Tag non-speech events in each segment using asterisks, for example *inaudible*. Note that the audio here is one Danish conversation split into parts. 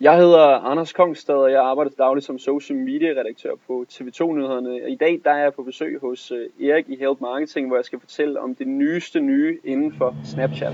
Jeg hedder Anders Kongstad, og jeg arbejder dagligt som social media redaktør på TV2 Nyhederne. I dag der er jeg på besøg hos øh, Erik i Help Marketing, hvor jeg skal fortælle om det nyeste nye inden for Snapchat.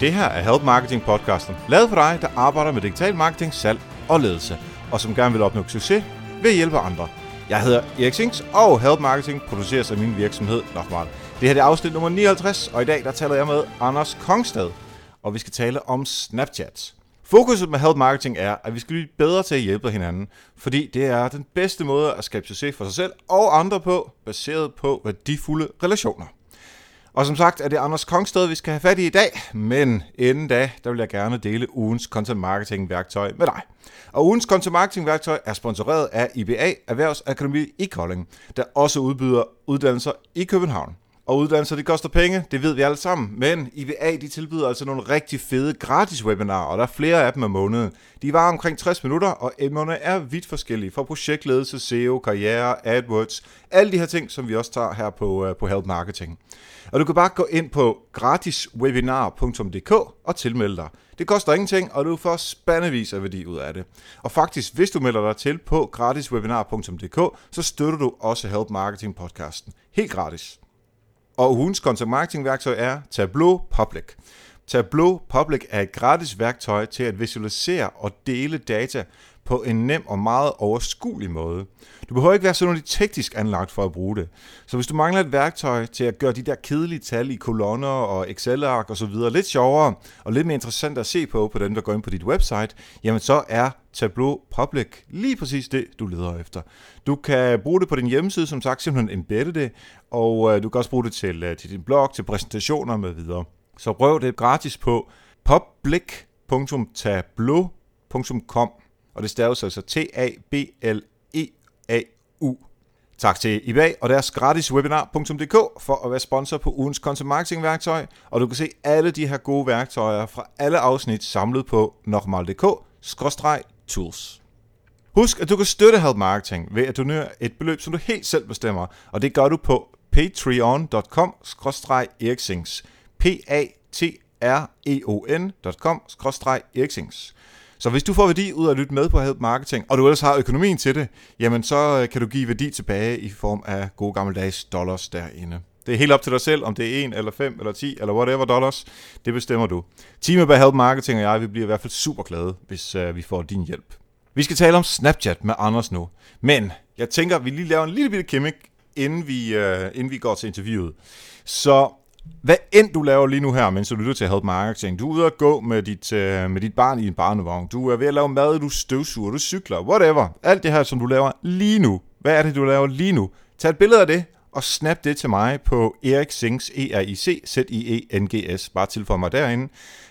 Det her er Help Marketing podcasten, lavet for dig, der arbejder med digital marketing, salg og ledelse, og som gerne vil opnå succes ved at hjælpe andre. Jeg hedder Erik Sings, og Help Marketing produceres af min virksomhed Nochmal. Det her er afsnit nummer 59, og i dag der taler jeg med Anders Kongstad, og vi skal tale om Snapchat. Fokuset med Help Marketing er, at vi skal blive bedre til at hjælpe hinanden, fordi det er den bedste måde at skabe succes for sig selv og andre på, baseret på værdifulde relationer. Og som sagt er det Anders Kongsted, vi skal have fat i i dag, men inden da, der vil jeg gerne dele ugens content marketing værktøj med dig. Og ugens content marketing værktøj er sponsoreret af IBA Erhvervsakademi i Kolding, der også udbyder uddannelser i København. Og uddannelser, det koster penge, det ved vi alle sammen. Men IBA, de tilbyder altså nogle rigtig fede gratis webinarer, og der er flere af dem om måneden. De var omkring 60 minutter, og emnerne er vidt forskellige. For projektledelse, SEO, karriere, AdWords, alle de her ting, som vi også tager her på, øh, på Help Marketing. Og du kan bare gå ind på gratiswebinar.dk og tilmelde dig. Det koster ingenting, og du får spandevis af værdi ud af det. Og faktisk, hvis du melder dig til på gratiswebinar.dk, så støtter du også Help Marketing podcasten. Helt gratis. Og ugens content marketing værktøj er Tableau Public. Tableau Public er et gratis værktøj til at visualisere og dele data på en nem og meget overskuelig måde. Du behøver ikke være sådan teknisk anlagt for at bruge det. Så hvis du mangler et værktøj til at gøre de der kedelige tal i kolonner og Excel-ark og så videre lidt sjovere og lidt mere interessant at se på på dem, der går ind på dit website, jamen så er Tableau Public lige præcis det, du leder efter. Du kan bruge det på din hjemmeside, som sagt, simpelthen embedde det, og øh, du kan også bruge det til, øh, til din blog, til præsentationer med videre. Så prøv det gratis på public.tableau.com og det staves altså T-A-B-L-E-A-U. Tak til IBA og deres gratis webinar.dk for at være sponsor på ugens content marketing værktøj, og du kan se alle de her gode værktøjer fra alle afsnit samlet på nokmal.dk-tools. Husk, at du kan støtte Help Marketing ved at donere et beløb, som du helt selv bestemmer, og det gør du på patreon.com-eriksings. p a t r e o n.com-eriksings. Så hvis du får værdi ud af at lytte med på Help Marketing, og du ellers har økonomien til det, jamen så øh, kan du give værdi tilbage i form af gode gammeldags dollars derinde. Det er helt op til dig selv, om det er 1 eller 5 eller 10 eller whatever dollars. Det bestemmer du. Teamet bag Help Marketing og jeg, vi bliver i hvert fald super glade, hvis uh, vi får din hjælp. Vi skal tale om Snapchat med Anders nu. Men jeg tænker, at vi lige laver en lille bitte kemik, inden vi, uh, inden vi går til interviewet. Så hvad end du laver lige nu her, mens du lytter til Help Marketing, du er ude at gå med dit, øh, med dit barn i en barnevogn, du er ved at lave mad, du støvsuger, du cykler, whatever. Alt det her, som du laver lige nu. Hvad er det, du laver lige nu? Tag et billede af det, og snap det til mig på Erik Sings, e r i c z i e n g s Bare tilføj mig derinde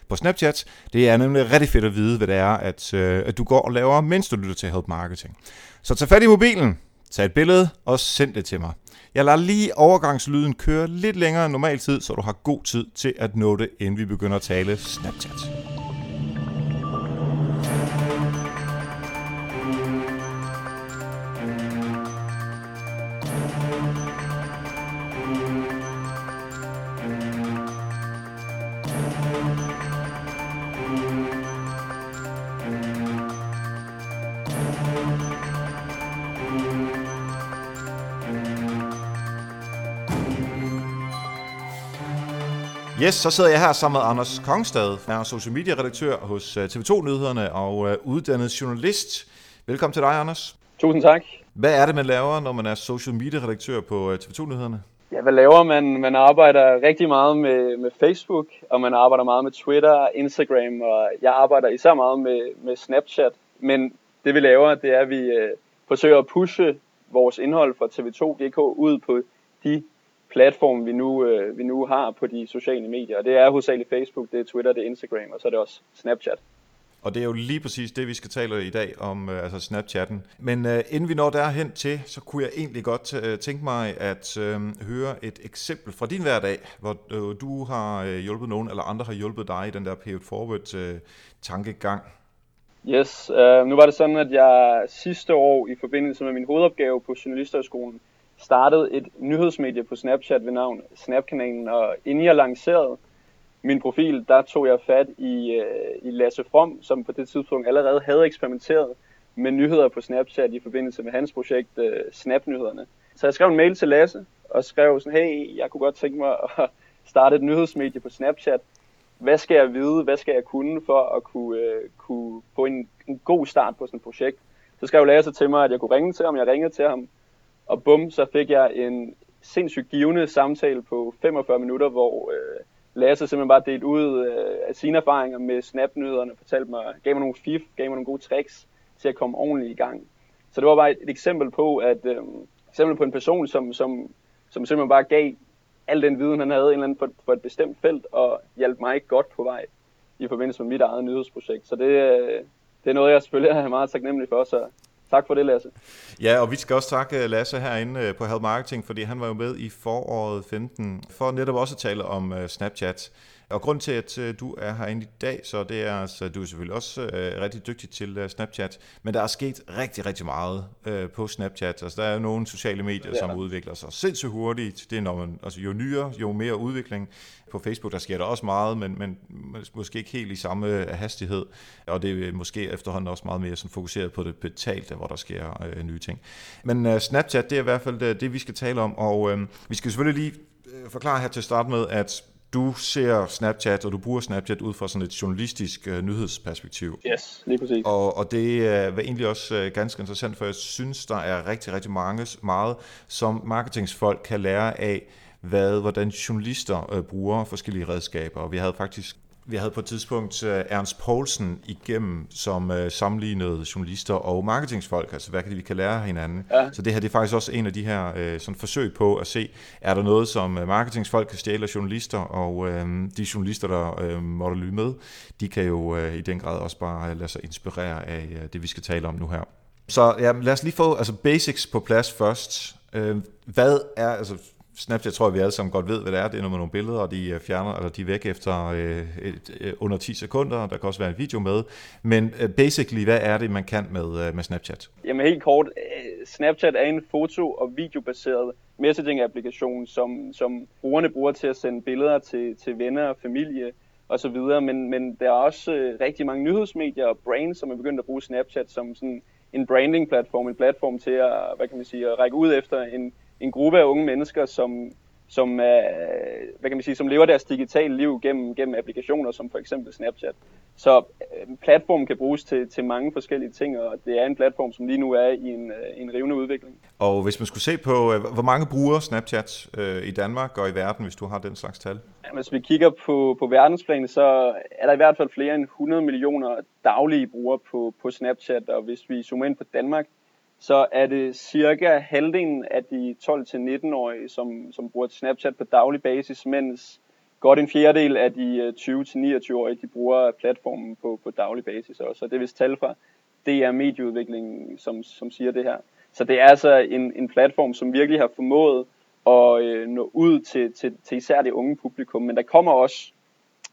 på Snapchat. Det er nemlig rigtig fedt at vide, hvad det er, at, øh, at du går og laver, mens du lytter til Help Marketing. Så tag fat i mobilen, tag et billede og send det til mig. Jeg lader lige overgangslyden køre lidt længere end normal tid, så du har god tid til at nå det, inden vi begynder at tale Snapchat. Yes, så sidder jeg her sammen med Anders Kongstad. Jeg er social media redaktør hos øh, TV2 Nyhederne og øh, uddannet journalist. Velkommen til dig, Anders. Tusind tak. Hvad er det, man laver, når man er social media redaktør på øh, TV2 Nyhederne? Ja, hvad laver man? Man arbejder rigtig meget med, med Facebook, og man arbejder meget med Twitter, Instagram, og jeg arbejder især meget med, med Snapchat. Men det vi laver, det er, at vi øh, forsøger at pushe vores indhold fra TV2.dk ud på de platform, vi nu, øh, vi nu har på de sociale medier. Og det er hovedsageligt Facebook, det er Twitter, det er Instagram, og så er det også Snapchat. Og det er jo lige præcis det, vi skal tale i dag om, øh, altså Snapchatten. Men øh, inden vi når derhen til, så kunne jeg egentlig godt øh, tænke mig at øh, høre et eksempel fra din hverdag, hvor øh, du har øh, hjulpet nogen, eller andre har hjulpet dig i den der pay forward øh, tankegang. Yes, uh, nu var det sådan, at jeg sidste år i forbindelse med min hovedopgave på Journalisterskolen startede et nyhedsmedie på Snapchat ved navn Snapkanalen, og inden jeg lancerede min profil, der tog jeg fat i, øh, i Lasse From, som på det tidspunkt allerede havde eksperimenteret med nyheder på Snapchat i forbindelse med hans projekt øh, Snapnyhederne. Så jeg skrev en mail til Lasse og skrev sådan, hey, jeg kunne godt tænke mig at starte et nyhedsmedie på Snapchat. Hvad skal jeg vide? Hvad skal jeg kunne for at kunne, øh, kunne få en, en god start på sådan et projekt? Så skrev Lasse til mig, at jeg kunne ringe til ham. Jeg ringede til ham, og bum, så fik jeg en sindssygt givende samtale på 45 minutter, hvor øh, Lasse simpelthen bare delte ud øh, af sine erfaringer med snapnyhederne, fortalte mig, gav mig nogle fif, gav mig nogle gode tricks til at komme ordentligt i gang. Så det var bare et, et eksempel på, at øh, eksempel på en person, som, som, som simpelthen bare gav al den viden, han havde en eller anden for, for et bestemt felt, og hjalp mig godt på vej i forbindelse med mit eget nyhedsprojekt. Så det, øh, det er noget, jeg selvfølgelig er meget taknemmelig for, så tak for det, Lasse. Ja, og vi skal også takke øh, Lasse herinde øh, på Help Marketing, fordi han var jo med i foråret 15, for netop også at tale om øh, Snapchat. Og grund til, at øh, du er herinde i dag, så det er, altså, du er selvfølgelig også øh, rigtig dygtig til øh, Snapchat, men der er sket rigtig, rigtig meget øh, på Snapchat. Altså, der er jo nogle sociale medier, som udvikler sig sindssygt hurtigt. Det er, når man, altså, jo nyere, jo mere udvikling. På Facebook, der sker der også meget, men, men måske ikke helt i samme øh, hastighed. Og det er måske efterhånden også meget mere sådan, fokuseret på det betalte, hvor der sker øh, nye ting. Men øh, Snapchat, det er i hvert fald det, det vi skal tale om, og øh, vi skal selvfølgelig lige øh, forklare her til start med, at du ser Snapchat, og du bruger Snapchat ud fra sådan et journalistisk uh, nyhedsperspektiv. Yes, lige præcis. Og, og det er uh, egentlig også uh, ganske interessant, for jeg synes, der er rigtig, rigtig mange, meget, som marketingsfolk kan lære af, hvad, hvordan journalister uh, bruger forskellige redskaber. Og vi havde faktisk vi havde på et tidspunkt øh, Ernst Poulsen igennem, som uh, sammenlignede journalister og marketingsfolk, altså hvad kan vi kan lære hinanden. Ja. Så det her det er faktisk også en af de her uh, sådan forsøg på at se, er der noget, som marketingsfolk kan stjæle af journalister, og uh, de journalister, der uh, måtte lytte med, de kan jo uh, i den grad også bare lade sig inspirere af uh, det, vi skal tale om nu her. Så ja, lad os lige få altså basics på plads først. Uh, hvad er, altså Snapchat tror jeg, vi alle sammen godt ved, hvad det er. Det er noget med nogle billeder, og de øh, fjerner, eller de er væk efter øh, et, øh, under 10 sekunder. Der kan også være en video med. Men øh, basically, hvad er det, man kan med, øh, med Snapchat? Jamen helt kort, øh, Snapchat er en foto- og videobaseret messaging-applikation, som, som brugerne bruger til at sende billeder til, til venner og familie osv. Men, men der er også øh, rigtig mange nyhedsmedier og brands, som er begyndt at bruge Snapchat som sådan en branding-platform, en platform til at, hvad kan man sige, at række ud efter en, en gruppe af unge mennesker, som, som, er, hvad kan man sige, som lever deres digitale liv gennem, gennem applikationer som for eksempel Snapchat. Så øh, platformen kan bruges til, til mange forskellige ting, og det er en platform, som lige nu er i en, øh, en rivende udvikling. Og hvis man skulle se på, øh, hvor mange bruger Snapchat øh, i Danmark og i verden, hvis du har den slags tal? Ja, hvis vi kigger på, på verdensplan, så er der i hvert fald flere end 100 millioner daglige brugere på, på Snapchat, og hvis vi zoomer ind på Danmark, så er det cirka halvdelen af de 12-19-årige, som, som bruger Snapchat på daglig basis, mens godt en fjerdedel af de øh, 20-29-årige, de bruger platformen på, på daglig basis også. Så det er vist tal fra DR Medieudvikling, som, som siger det her. Så det er altså en, en platform, som virkelig har formået at øh, nå ud til, til, til især det unge publikum. Men der kommer også,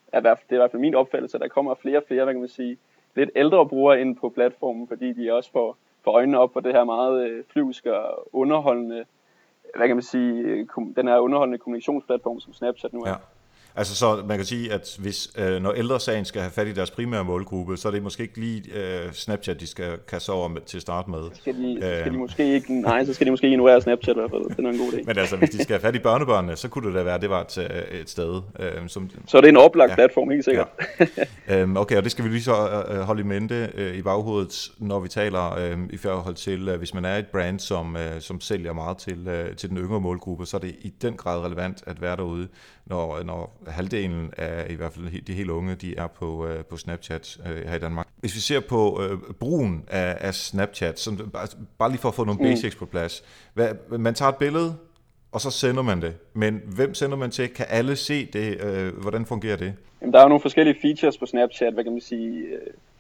det er i hvert fald min opfattelse, der kommer flere og flere, hvad kan man sige, lidt ældre brugere ind på platformen, fordi de også får få øjnene op for det her meget øh, flyvske og underholdende, hvad kan man sige, den her underholdende kommunikationsplatform, som Snapchat nu er. Ja. Altså så man kan sige, at hvis øh, når ældre-sagen skal have fat i deres primære målgruppe, så er det måske ikke lige øh, Snapchat, de skal kasse over med, til at starte med. Skal de, øh, skal de måske ikke, nej, så skal de måske ignorere Snapchat i hvert fald. Det er en god idé. Men altså, hvis de skal have fat i børnebørnene, så kunne det da være, at det var et, øh, et sted. Øh, som, så er det en oplagt ja, platform, helt sikkert. Ja. øhm, okay, og det skal vi lige så øh, holde i mente øh, i baghovedet, når vi taler øh, i forhold til, øh, hvis man er et brand, som, øh, som sælger meget til, øh, til den yngre målgruppe, så er det i den grad relevant at være derude, når, når halvdelen af i hvert fald de helt unge, de er på, øh, på Snapchat øh, her i Danmark. Hvis vi ser på øh, brugen af, af Snapchat, så bare, bare lige for at få nogle mm. basics på plads. Hvad, man tager et billede, og så sender man det. Men hvem sender man til? Kan alle se det? Øh, hvordan fungerer det? Jamen, der er jo nogle forskellige features på Snapchat, hvad kan man sige.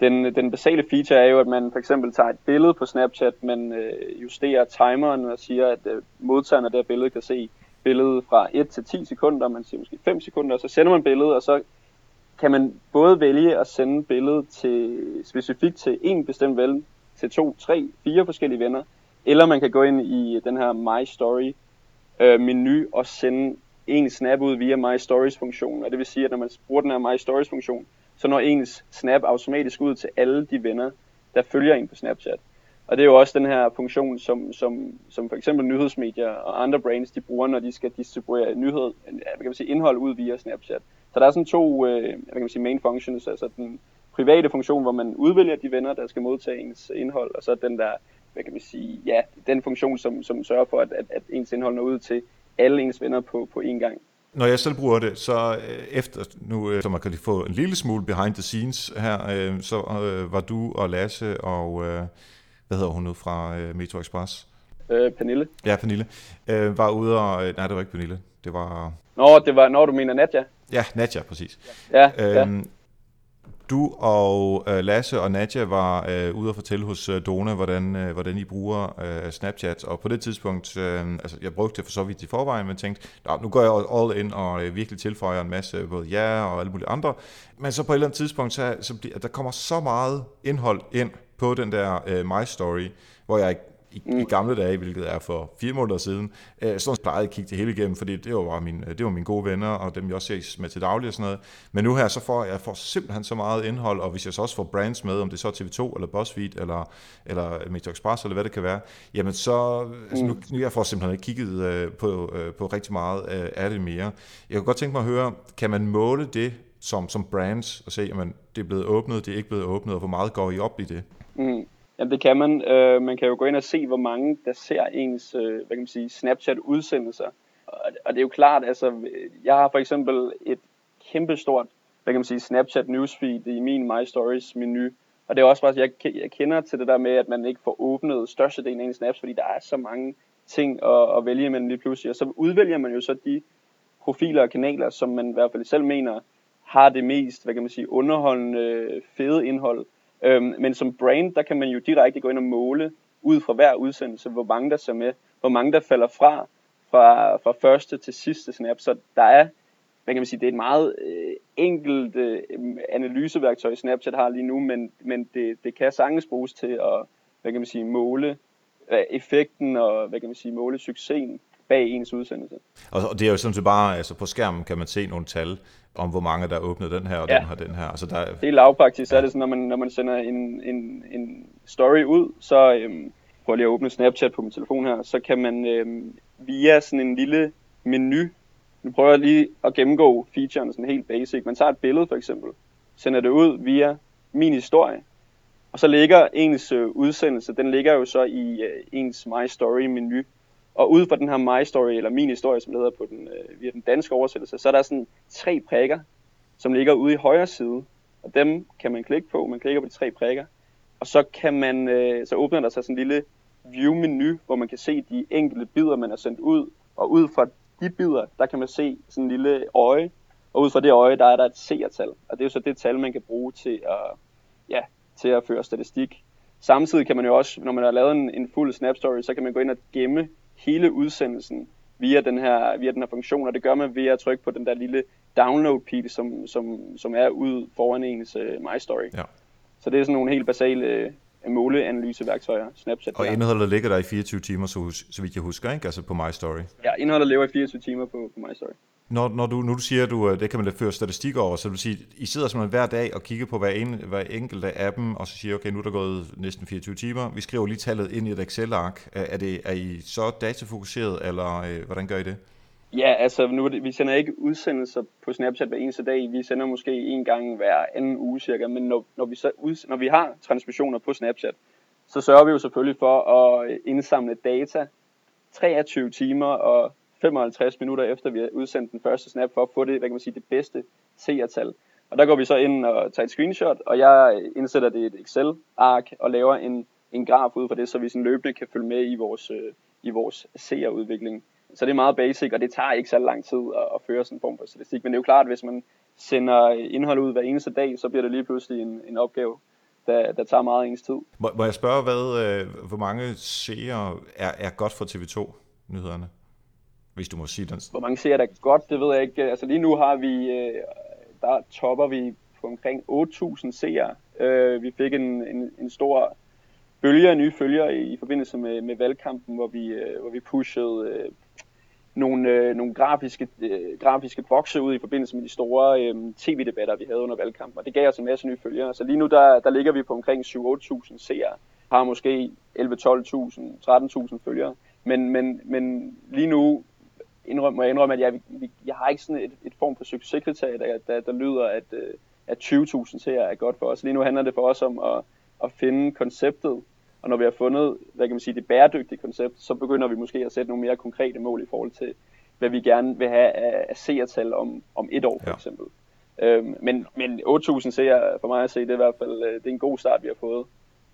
Den, den basale feature er jo, at man for eksempel tager et billede på Snapchat, men øh, justerer timeren og siger, at øh, modtageren af det her billede kan se billede fra 1 til 10 sekunder, man siger måske 5 sekunder, og så sender man billedet, og så kan man både vælge at sende billedet til, specifikt til en bestemt ven, til to, tre, fire forskellige venner, eller man kan gå ind i den her My Story øh, menu og sende en snap ud via My Stories funktionen. Og det vil sige, at når man bruger den her My Stories funktion, så når ens snap automatisk ud til alle de venner, der følger en på Snapchat. Og det er jo også den her funktion, som, som, som for eksempel nyhedsmedier og andre brands, de bruger, når de skal distribuere nyhed, hvad kan man sige, indhold ud via Snapchat. Så der er sådan to øh, hvad kan man sige, main functions, altså den private funktion, hvor man udvælger de venner, der skal modtage ens indhold, og så den der, hvad kan man sige, ja, den funktion, som, som sørger for, at, at, at ens indhold når ud til alle ens venner på, på én gang. Når jeg selv bruger det, så øh, efter nu, øh, så man kan få en lille smule behind the scenes her, øh, så var du og Lasse og, hvad hedder hun nu fra Metro Express? Øh, Pernille. Ja, Pernille. var ude og, nej det var ikke Pernille, det var... Nå, det var, når du mener Nadja. Ja, Nadja, præcis. Ja, øhm, ja. Du og øh, Lasse og Nadja var øh, ude og fortælle hos øh, Dona, hvordan, øh, hvordan I bruger øh, Snapchat, og på det tidspunkt, øh, altså jeg brugte det for så vidt i forvejen, men tænkte, nu går jeg all in og øh, virkelig tilføjer en masse både ja og alle mulige andre, men så på et eller andet tidspunkt, så, så bliver, der kommer så meget indhold ind på den der øh, My Story, hvor jeg i, mm. i gamle dage, hvilket er for fire måneder siden, øh, sådan plejede jeg at kigge det hele igennem, fordi det var, bare min, det var mine gode venner, og dem jeg også ses med til daglig og sådan noget. Men nu her, så får jeg får simpelthen så meget indhold, og hvis jeg så også får brands med, om det så er TV2, eller BuzzFeed, eller, eller Metro Express, eller hvad det kan være, jamen så, mm. altså nu, nu jeg får simpelthen ikke kigget øh, på, øh, på rigtig meget øh, af det mere. Jeg kunne godt tænke mig at høre, kan man måle det som, som brands, og se, at det er blevet åbnet, det er ikke blevet åbnet, og hvor meget går I op i det? Mm. Jamen det kan man. Øh, man kan jo gå ind og se, hvor mange der ser ens øh, hvad kan man sige, Snapchat-udsendelser. Og, og det er jo klart, altså jeg har for eksempel et kæmpestort hvad kan man sige, Snapchat newsfeed i min My Stories menu. Og det er også bare, jeg, jeg kender til det der med, at man ikke får åbnet størstedelen af ens snaps, fordi der er så mange ting at, at vælge imellem lige pludselig. Og så udvælger man jo så de profiler og kanaler, som man i hvert fald selv mener har det mest, hvad kan man sige, underholdende, fede indhold. Øhm, men som brand, der kan man jo direkte gå ind og måle ud fra hver udsendelse, hvor mange der ser med, hvor mange der falder fra, fra, fra første til sidste snap. Så der er, hvad kan man sige, det er et meget øh, enkelt øh, analyseværktøj, Snapchat har lige nu, men, men det, det kan sagtens bruges til at, hvad kan man sige, måle øh, effekten og, hvad kan man sige, måle succesen bag ens udsendelse. Og det er jo sådan set bare, altså på skærmen kan man se nogle tal om, hvor mange der åbnede den her og ja. den her den her. Altså der, det er lavpraktisk, ja. er det sådan, når man, når man sender en, en, en story ud, så øhm, prøv lige at åbne Snapchat på min telefon her, så kan man øhm, via sådan en lille menu, nu prøver jeg lige at gennemgå featuren sådan helt basic, man tager et billede for eksempel, sender det ud via min historie, og så ligger ens øh, udsendelse, den ligger jo så i øh, ens My Story menu, og ud fra den her My Story, eller min historie, som det hedder på den, øh, via den danske oversættelse, så er der sådan tre prikker, som ligger ude i højre side. Og dem kan man klikke på. Man klikker på de tre prikker. Og så kan man, øh, så åbner der sig sådan en lille view-menu, hvor man kan se de enkelte bidder, man har sendt ud. Og ud fra de bidder, der kan man se sådan en lille øje. Og ud fra det øje, der er der et seertal. Og det er jo så det tal, man kan bruge til at, ja, til at føre statistik. Samtidig kan man jo også, når man har lavet en, en fuld Snap Story, så kan man gå ind og gemme hele udsendelsen via den her, via den her funktion, og det gør man ved at trykke på den der lille download-pil, som, som, som er ud foran ens uh, My Story. Ja. Så det er sådan nogle helt basale uh, måleanalyseværktøjer, Snapchat. Og indholdet ligger der i 24 timer, så, så vidt jeg husker, ikke? Altså på My Story. Ja, indholdet lever i 24 timer på, på My Story. Når, når du, nu du siger, at du, det kan man da føre statistik over, så vil sige, I sidder simpelthen hver dag og kigger på hver, en, hver enkelt af dem, og så siger okay, nu er der gået næsten 24 timer. Vi skriver lige tallet ind i et Excel-ark. Er, det, er I så datafokuseret, eller øh, hvordan gør I det? Ja, altså nu, vi sender ikke udsendelser på Snapchat hver eneste dag. Vi sender måske en gang hver anden uge cirka, men når, når, vi, så ud, når vi har transmissioner på Snapchat, så sørger vi jo selvfølgelig for at indsamle data 23 timer og 55 minutter efter vi har udsendt den første snap, for at få det, hvad kan man sige, det bedste seertal. Og der går vi så ind og tager et screenshot, og jeg indsætter det i et Excel-ark og laver en, en graf ud fra det, så vi sådan løbende kan følge med i vores, øh, i vores seerudvikling. Så det er meget basic, og det tager ikke så lang tid at, at føre sådan en form for statistik. Men det er jo klart, at hvis man sender indhold ud hver eneste dag, så bliver det lige pludselig en, en opgave, der, der tager meget af ens tid. Må, må jeg spørge, hvad, øh, hvor mange seere er, er godt for TV2-nyhederne? Hvis du må sige det. Hvor mange ser der godt, det ved jeg ikke. Altså lige nu har vi øh, der topper vi på omkring 8.000 seere. Øh, vi fik en, en, en stor bølge af nye følgere i, i forbindelse med, med valgkampen, hvor vi, øh, hvor vi pushede nogle, øh, nogle grafiske, øh, grafiske bokse ud i forbindelse med de store øh, tv-debatter, vi havde under valgkampen. Og det gav os en masse nye følgere. Så lige nu der, der ligger vi på omkring 7-8.000 seere. Har måske 11-12.000, 13.000 følgere. Men, men, men lige nu indrømme, må jeg indrømme, at jeg, jeg har ikke sådan et, et form for succeskriterie, der, der, der lyder, at, øh, at 20.000 seere er godt for os. Lige nu handler det for os om at, at finde konceptet, og når vi har fundet, hvad kan man sige, det bæredygtige koncept, så begynder vi måske at sætte nogle mere konkrete mål i forhold til, hvad vi gerne vil have af, af seertal om, om et år for ja. eksempel. Øhm, men, men 8.000 seere for mig at se, det er i hvert fald øh, det er en god start, vi har fået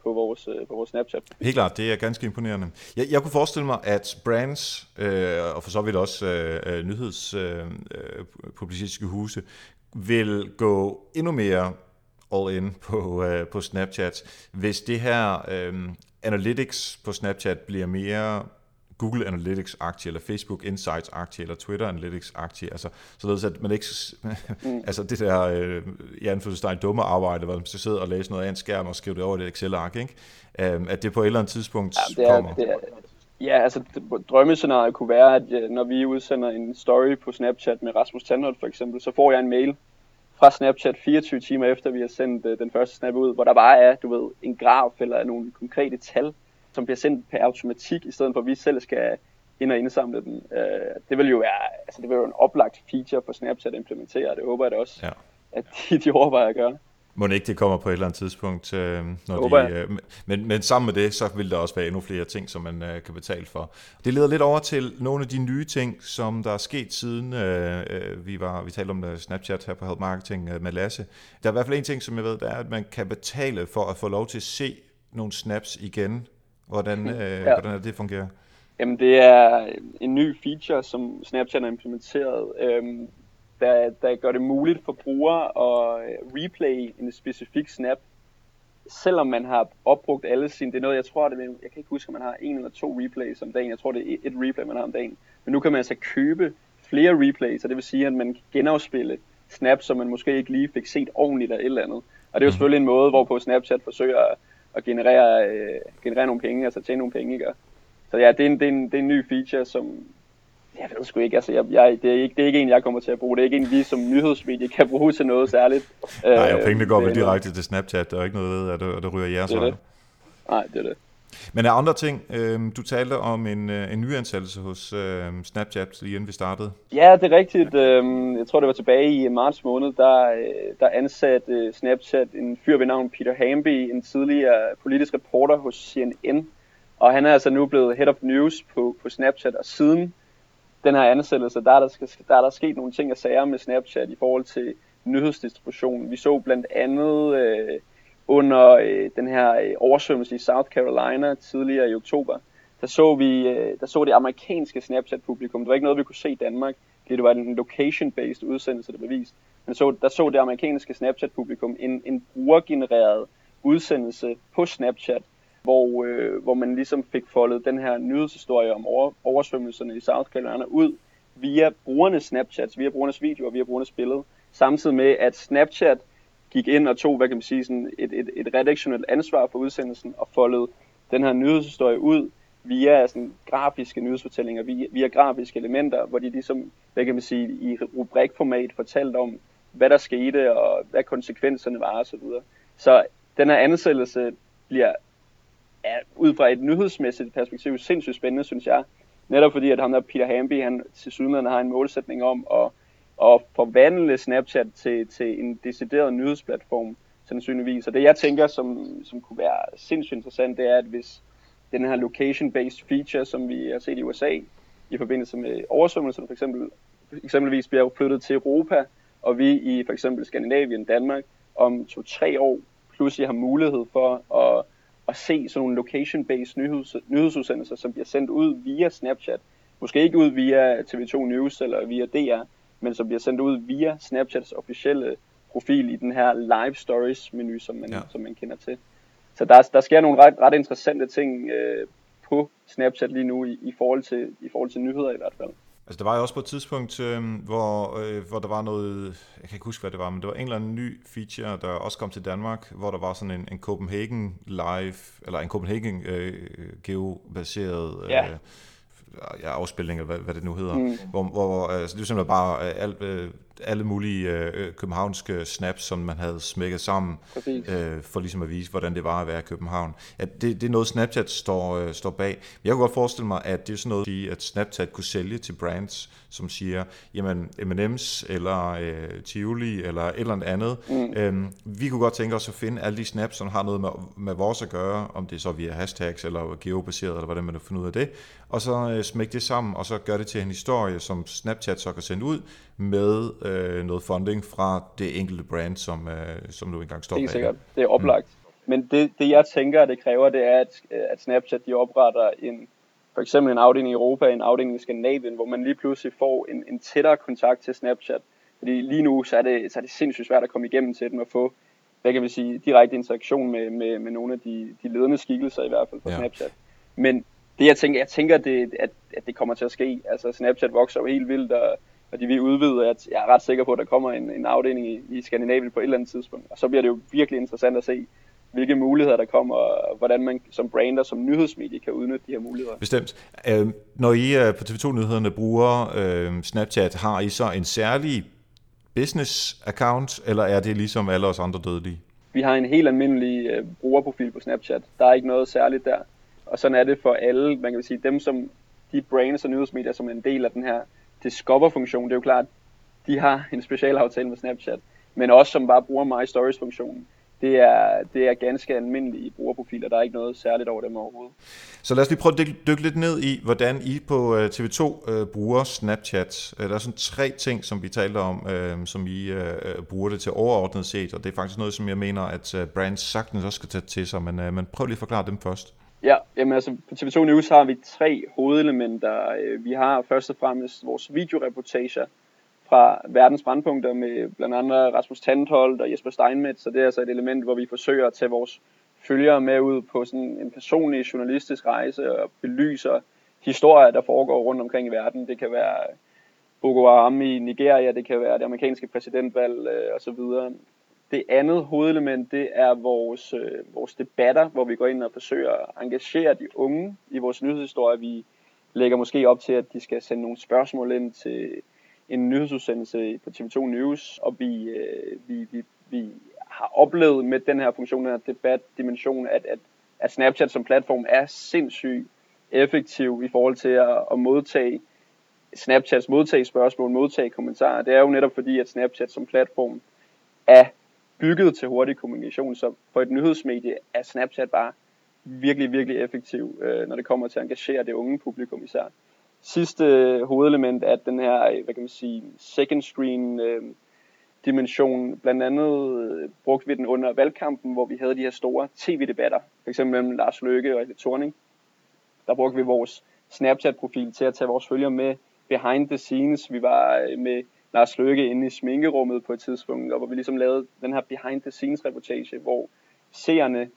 på vores, øh, på vores Snapchat. Helt klart, det er ganske imponerende. Jeg, jeg kunne forestille mig, at brands, øh, og for så vidt også øh nyhedspublicistiske øh, øh, øh huse, vil gå endnu mere all in på, øh, på Snapchat, hvis det her øh, analytics på Snapchat bliver mere Google Analytics-aktie, eller Facebook Insights-aktie, eller Twitter Analytics-aktie, altså således at man ikke, mm. *laughs* altså det der, øh, i anførselstegn, dumme arbejde, hvor man skal sidde og læse noget af en skærm og skrive det over i et Excel-ark, ikke? Øh, at det på et eller andet tidspunkt ja, det er, kommer. Det er, ja, altså drømmescenariet kunne være, at øh, når vi udsender en story på Snapchat med Rasmus Tandholt for eksempel, så får jeg en mail fra Snapchat 24 timer efter, vi har sendt uh, den første snap ud, hvor der bare er, du ved, en graf eller nogle konkrete tal, som bliver sendt per automatik, i stedet for at vi selv skal ind og indsamle dem. Uh, det vil jo være, altså det vil jo en oplagt feature for Snapchat at implementere, og det håber jeg da også, ja. at de, de overvejer at gøre. Må det ikke det kommer på et eller andet tidspunkt. Øh, når de, øh, men, men sammen med det, så vil der også være endnu flere ting, som man øh, kan betale for. Det leder lidt over til nogle af de nye ting, som der er sket siden øh, øh vi var vi talte om Snapchat her på Help Marketing med Lasse. Der er i hvert fald en ting, som jeg ved, der er, at man kan betale for at få lov til at se nogle snaps igen. Hvordan, *laughs* øh, ja. hvordan er det fungerer? Jamen det er en ny feature, som Snapchat har implementeret. Øhm, der, der gør det muligt for brugere at øh, replay en specifik snap, selvom man har opbrugt alle sine, det er noget, jeg tror, det, jeg kan ikke huske, om man har en eller to replays om dagen, jeg tror, det er et replay, man har om dagen, men nu kan man altså købe flere replays, og det vil sige, at man kan genafspille snaps, som man måske ikke lige fik set ordentligt af et eller andet. Og det er jo mhm. selvfølgelig en måde, hvorpå Snapchat forsøger at generere, øh, generere nogle penge, altså tjene nogle penge, ikke? Så ja, det er, en, det, er en, det er en ny feature, som, jeg ved sgu ikke, altså jeg, jeg, det, er ikke, det er ikke en, jeg kommer til at bruge. Det er ikke en, vi som nyhedsmedie kan bruge til noget særligt. Nej, og pengene går vel øh, direkte til Snapchat, der er ikke noget ved, at det, at det ryger jeres det det. Nej, det er det. Men er andre ting, øh, du talte om en, øh, en nyansættelse hos øh, Snapchat, lige inden vi startede. Ja, det er rigtigt. Øh, jeg tror, det var tilbage i marts måned, der, øh, der ansatte øh, Snapchat en fyr ved navn Peter Hamby, en tidligere politisk reporter hos CNN. Og han er altså nu blevet head of news på, på Snapchat, og siden den her ansættelse, der er der, der er der sket nogle ting og sager med Snapchat i forhold til nyhedsdistribution. Vi så blandt andet øh, under øh, den her øh, oversvømmelse i South Carolina tidligere i oktober, der så vi øh, der så det amerikanske Snapchat-publikum. Det var ikke noget, vi kunne se i Danmark, fordi det var en location-based udsendelse, der blev vist. Men så, der så det amerikanske Snapchat-publikum en, en brugergenereret udsendelse på Snapchat, hvor, øh, hvor man ligesom fik foldet den her nyhedshistorie om over, oversvømmelserne i South Carolina ud via brugernes Snapchats, via brugernes videoer, via brugernes billede, samtidig med at Snapchat gik ind og tog, hvad kan man sige, sådan et, et, et redaktionelt ansvar for udsendelsen og foldede den her nyhedshistorie ud via sådan grafiske nyhedsfortællinger, via, via grafiske elementer, hvor de ligesom, hvad kan man sige, i rubrikformat fortalte om, hvad der skete og hvad konsekvenserne var osv. Så, så den her ansættelse bliver er ud fra et nyhedsmæssigt perspektiv sindssygt spændende, synes jeg. Netop fordi, at ham der Peter Hamby, han til sydenlande har en målsætning om at, at forvandle Snapchat til, til en decideret nyhedsplatform, sandsynligvis. Og det jeg tænker, som, som kunne være sindssygt interessant, det er, at hvis den her location-based feature, som vi har set i USA, i forbindelse med oversvømmelserne for eksempel, eksempelvis bliver flyttet til Europa, og vi i for eksempel Skandinavien, Danmark, om to-tre år pludselig har mulighed for at at se sådan nogle location-based nyheds, nyhedsudsendelser, som bliver sendt ud via Snapchat. Måske ikke ud via TV2 News eller via DR, men som bliver sendt ud via Snapchats officielle profil i den her live stories menu, som man, ja. som man kender til. Så der, der sker nogle ret, ret interessante ting øh, på Snapchat lige nu i, i, forhold til, i forhold til nyheder i hvert fald. Altså, der var jo også på et tidspunkt, øh, hvor, øh, hvor der var noget, jeg kan ikke huske, hvad det var, men det var en eller anden ny feature, der også kom til Danmark, hvor der var sådan en, en Copenhagen live, eller en Copenhagen øh, geobaseret øh, ja. Ja, afspilning, eller hvad, hvad det nu hedder, mm. hvor, hvor altså, det er simpelthen bare alt, øh, alle mulige øh, københavnske snaps, som man havde smækket sammen, øh, for ligesom at vise, hvordan det var at være i København. At det, det er noget, Snapchat står, øh, står bag. Jeg kunne godt forestille mig, at det er sådan noget, at Snapchat kunne sælge til brands, som siger, jamen M&M's eller øh, Tivoli eller et eller andet. Mm. Øhm, vi kunne godt tænke os at finde alle de snaps, som har noget med, med vores at gøre, om det er så via hashtags eller geobaseret, eller hvordan man finder ud af det, og så øh, smække det sammen, og så gøre det til en historie, som Snapchat så kan sende ud med øh, noget funding fra det enkelte brand, som, øh, som nu engang står er sikkert. Det er oplagt. Mm. Men det, det jeg tænker, det kræver, det er, at, at Snapchat de opretter en, for eksempel en afdeling i Europa, en afdeling i Skandinavien, hvor man lige pludselig får en, en tættere kontakt til Snapchat. Fordi lige nu, så er, det, så er det sindssygt svært at komme igennem til dem og få, hvad kan vi sige, direkte interaktion med, med, med nogle af de, de ledende skikkelser i hvert fald på ja. Snapchat. Men det jeg tænker, jeg tænker, det, at, at det kommer til at ske. Altså Snapchat vokser jo helt vildt, og og de vil udvide, at jeg er ret sikker på, at der kommer en, en afdeling i, i Skandinavien på et eller andet tidspunkt. Og så bliver det jo virkelig interessant at se, hvilke muligheder der kommer, og hvordan man som brander, som nyhedsmedie kan udnytte de her muligheder. Bestemt. Øh, når I øh, på TV2-nyhederne bruger øh, Snapchat, har I så en særlig business account, eller er det ligesom alle os andre dødelige? Vi har en helt almindelig øh, brugerprofil på Snapchat. Der er ikke noget særligt der. Og sådan er det for alle, man kan sige, dem som de brands og nyhedsmedier, som er en del af den her Discover-funktion, det er jo klart, de har en specialaftale med Snapchat, men også som bare bruger My Stories-funktionen. Det er, det er ganske almindelige brugerprofiler, der er ikke noget særligt over dem overhovedet. Så lad os lige prøve at dykke, lidt ned i, hvordan I på øh, TV2 øh, bruger Snapchat. Øh, der er sådan tre ting, som vi talte om, som I bruger det til overordnet set, og det er faktisk noget, som jeg mener, at brands sagtens også skal tage til sig, men, men prøv lige at forklare dem først. Ja, jamen altså på TV2 News har vi tre hovedelementer. Øh, vi har først og fremmest vores videoreportager fra verdens brandpunkter med blandt andet Rasmus Tandholt og Jesper Steinmetz, så det er altså et element, hvor vi forsøger at tage vores følgere med ud på sådan en personlig journalistisk rejse og belyser historier, der foregår rundt omkring i verden. Det kan være Boko Haram i Nigeria, det kan være det amerikanske præsidentvalg øh, osv. Det andet hovedelement, det er vores, øh, vores debatter, hvor vi går ind og forsøger at engagere de unge i vores nyhedshistorie. Vi lægger måske op til, at de skal sende nogle spørgsmål ind til en nyhedsudsendelse på TV2 News, og vi, øh, vi, vi, vi har oplevet med den her funktion, den her debatdimension, at, at, at Snapchat som platform er sindssygt effektiv i forhold til at, at modtage Snapchats modtage spørgsmål, modtage kommentarer. Det er jo netop fordi, at Snapchat som platform er bygget til hurtig kommunikation, så for et nyhedsmedie er Snapchat bare virkelig, virkelig effektiv, øh, når det kommer til at engagere det unge publikum især. Sidste øh, hovedelement er den her, øh, hvad kan man sige, second screen øh, dimension. Blandt andet øh, brugte vi den under valgkampen, hvor vi havde de her store tv-debatter, f.eks. mellem Lars Løkke og Helle Thorning. Der brugte vi vores Snapchat-profil til at tage vores følgere med behind the scenes. Vi var øh, med Lars Løkke inde i sminkerummet på et tidspunkt, og hvor vi ligesom lavede den her behind the scenes reportage, hvor seerne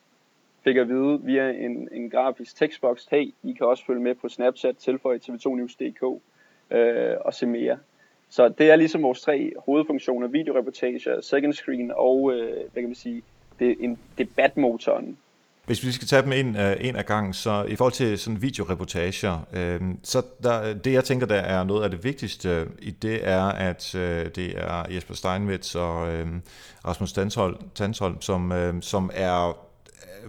fik at vide via en, en grafisk tekstboks, hey, I kan også følge med på Snapchat, tilføj tv2news.dk øh, og se mere. Så det er ligesom vores tre hovedfunktioner, videoreportager, second screen og, øh, hvad kan man sige, det en debatmotoren, hvis vi skal tage dem ind, uh, en af gangen, så i forhold til sådan videoreportager, uh, så der, det jeg tænker, der er noget af det vigtigste i det, er, at uh, det er Jesper Steinmetz og uh, Rasmus Tansholm, Tansholm som, uh, som er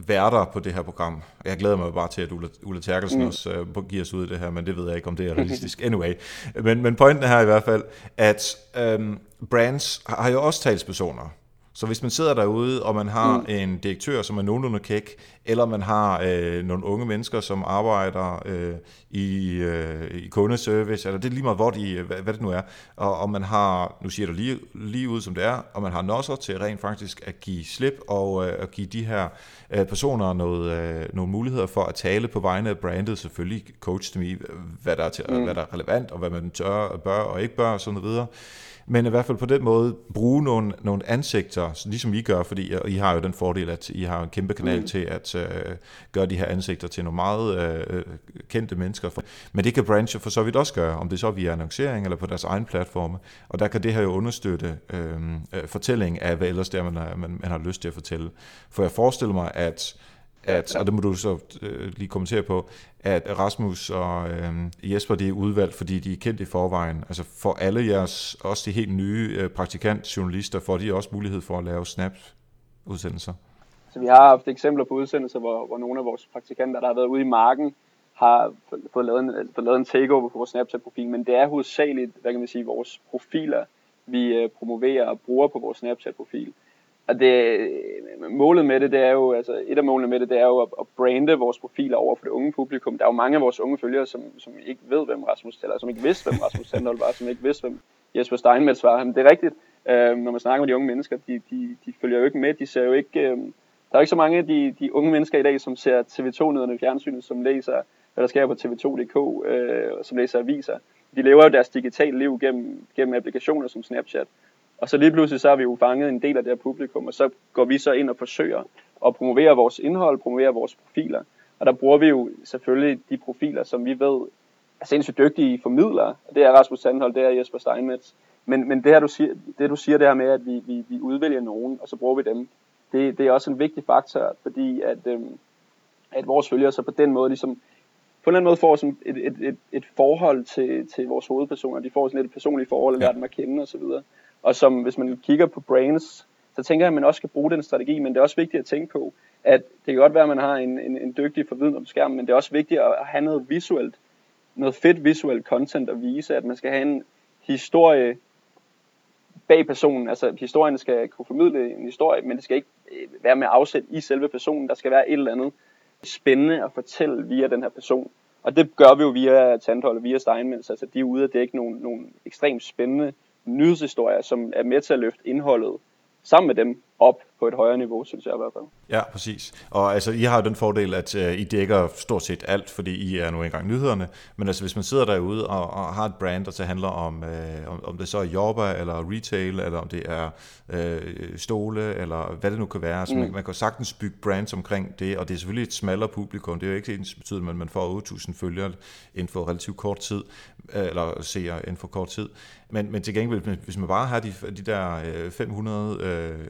værter på det her program. Jeg glæder mig bare til, at Ulla, Ulla Terkelsen mm. også uh, giver os ud i det her, men det ved jeg ikke, om det er realistisk. Anyway, men, men pointen er her i hvert fald, at um, brands har jo også talspersoner. Så hvis man sidder derude, og man har mm. en direktør, som er nogenlunde kæk, eller man har øh, nogle unge mennesker, som arbejder øh, i, øh, i kundeservice, eller det er lige meget, hvor de, hvad, hvad det nu er, og, og man har, nu siger du lige, lige ud som det er, og man har nosser til rent faktisk at give slip og øh, at give de her øh, personer noget, øh, nogle muligheder for at tale på vegne af brandet, selvfølgelig coach dem i, hvad der er, til, mm. hvad der er relevant, og hvad man tør, bør og ikke bør, og sådan videre men i hvert fald på den måde bruge nogle, nogle ansigter ligesom I gør, fordi I har jo den fordel, at I har en kæmpe kanal mm. til at uh, gøre de her ansigter til nogle meget uh, kendte mennesker. Men det kan branche for så vidt også gøre, om det så via annoncering eller på deres egen platforme. Og der kan det her jo understøtte uh, fortælling af, hvad ellers det er, man man, man har lyst til at fortælle. For jeg forestiller mig, at at, og det må du så øh, lige kommentere på, at Rasmus og øh, Jesper de er udvalgt, fordi de er kendt i forvejen. Altså for alle jeres, også de helt nye øh, praktikantjournalister, får de også mulighed for at lave snaps-udsendelser? Så vi har haft eksempler på udsendelser, hvor, hvor nogle af vores praktikanter, der har været ude i marken, har fået lavet en, fået lavet en takeover på vores Snapchat-profil, men det er hovedsageligt, hvad kan man sige, vores profiler, vi øh, promoverer og bruger på vores Snapchat-profil. Og det, målet med det, det er jo, altså et af målene med det, det er jo at, at brande vores profiler over for det unge publikum. Der er jo mange af vores unge følgere, som, som ikke ved, hvem Rasmus eller som ikke vidste, hvem Rasmus Sandholm var, som ikke vidste, hvem Jesper Steinmetz var. Men det er rigtigt, øh, når man snakker med de unge mennesker, de, de, de følger jo ikke med, de ser jo ikke, øh, der er ikke så mange af de, de unge mennesker i dag, som ser TV2-nyhederne i fjernsynet, som læser, hvad der sker på tv2.dk, øh, som læser aviser. De lever jo deres digitale liv gennem, gennem applikationer som Snapchat. Og så lige pludselig så har vi jo fanget en del af det her publikum, og så går vi så ind og forsøger at promovere vores indhold, promovere vores profiler. Og der bruger vi jo selvfølgelig de profiler, som vi ved er sindssygt dygtige formidlere. Det er Rasmus Sandhold, det er Jesper Steinmetz. Men, men det, her, du siger, det du siger det her med, at vi, vi, vi udvælger nogen, og så bruger vi dem, det, det er også en vigtig faktor, fordi at, øhm, at vores følgere så på den måde ligesom, på en eller anden måde får sådan et, et, et, et forhold til, til vores hovedpersoner. De får sådan et personligt forhold, at lære dem at kende osv. Og som hvis man kigger på brains, så tænker jeg, at man også skal bruge den strategi, men det er også vigtigt at tænke på, at det kan godt være, at man har en, en, en dygtig forviden om skærmen, men det er også vigtigt at have noget visuelt, noget fedt visuelt content at vise, at man skal have en historie bag personen. Altså historien skal kunne formidle en historie, men det skal ikke øh, være med afsæt i selve personen. Der skal være et eller andet spændende at fortælle via den her person. Og det gør vi jo via Tandhold og via Steinmetz. Altså de er ude at dække nogle, nogle ekstremt spændende nyhedshistorier, som er med til at løfte indholdet sammen med dem op på et højere niveau, synes jeg i hvert fald. Ja, præcis. Og altså, I har jo den fordel, at uh, I dækker stort set alt, fordi I er nu engang nyhederne. Men altså, hvis man sidder derude og, og har et brand, der handler om, uh, om, om det så er jobber, eller retail, eller om det er uh, stole, eller hvad det nu kan være. Altså, mm. man, man kan sagtens bygge brands omkring det, og det er selvfølgelig et smallere publikum. Det er jo ikke ens betydning, at man får 8.000 følgere inden for relativt kort tid, eller ser inden for kort tid. Men, men til gengæld, hvis man bare har de, de der 500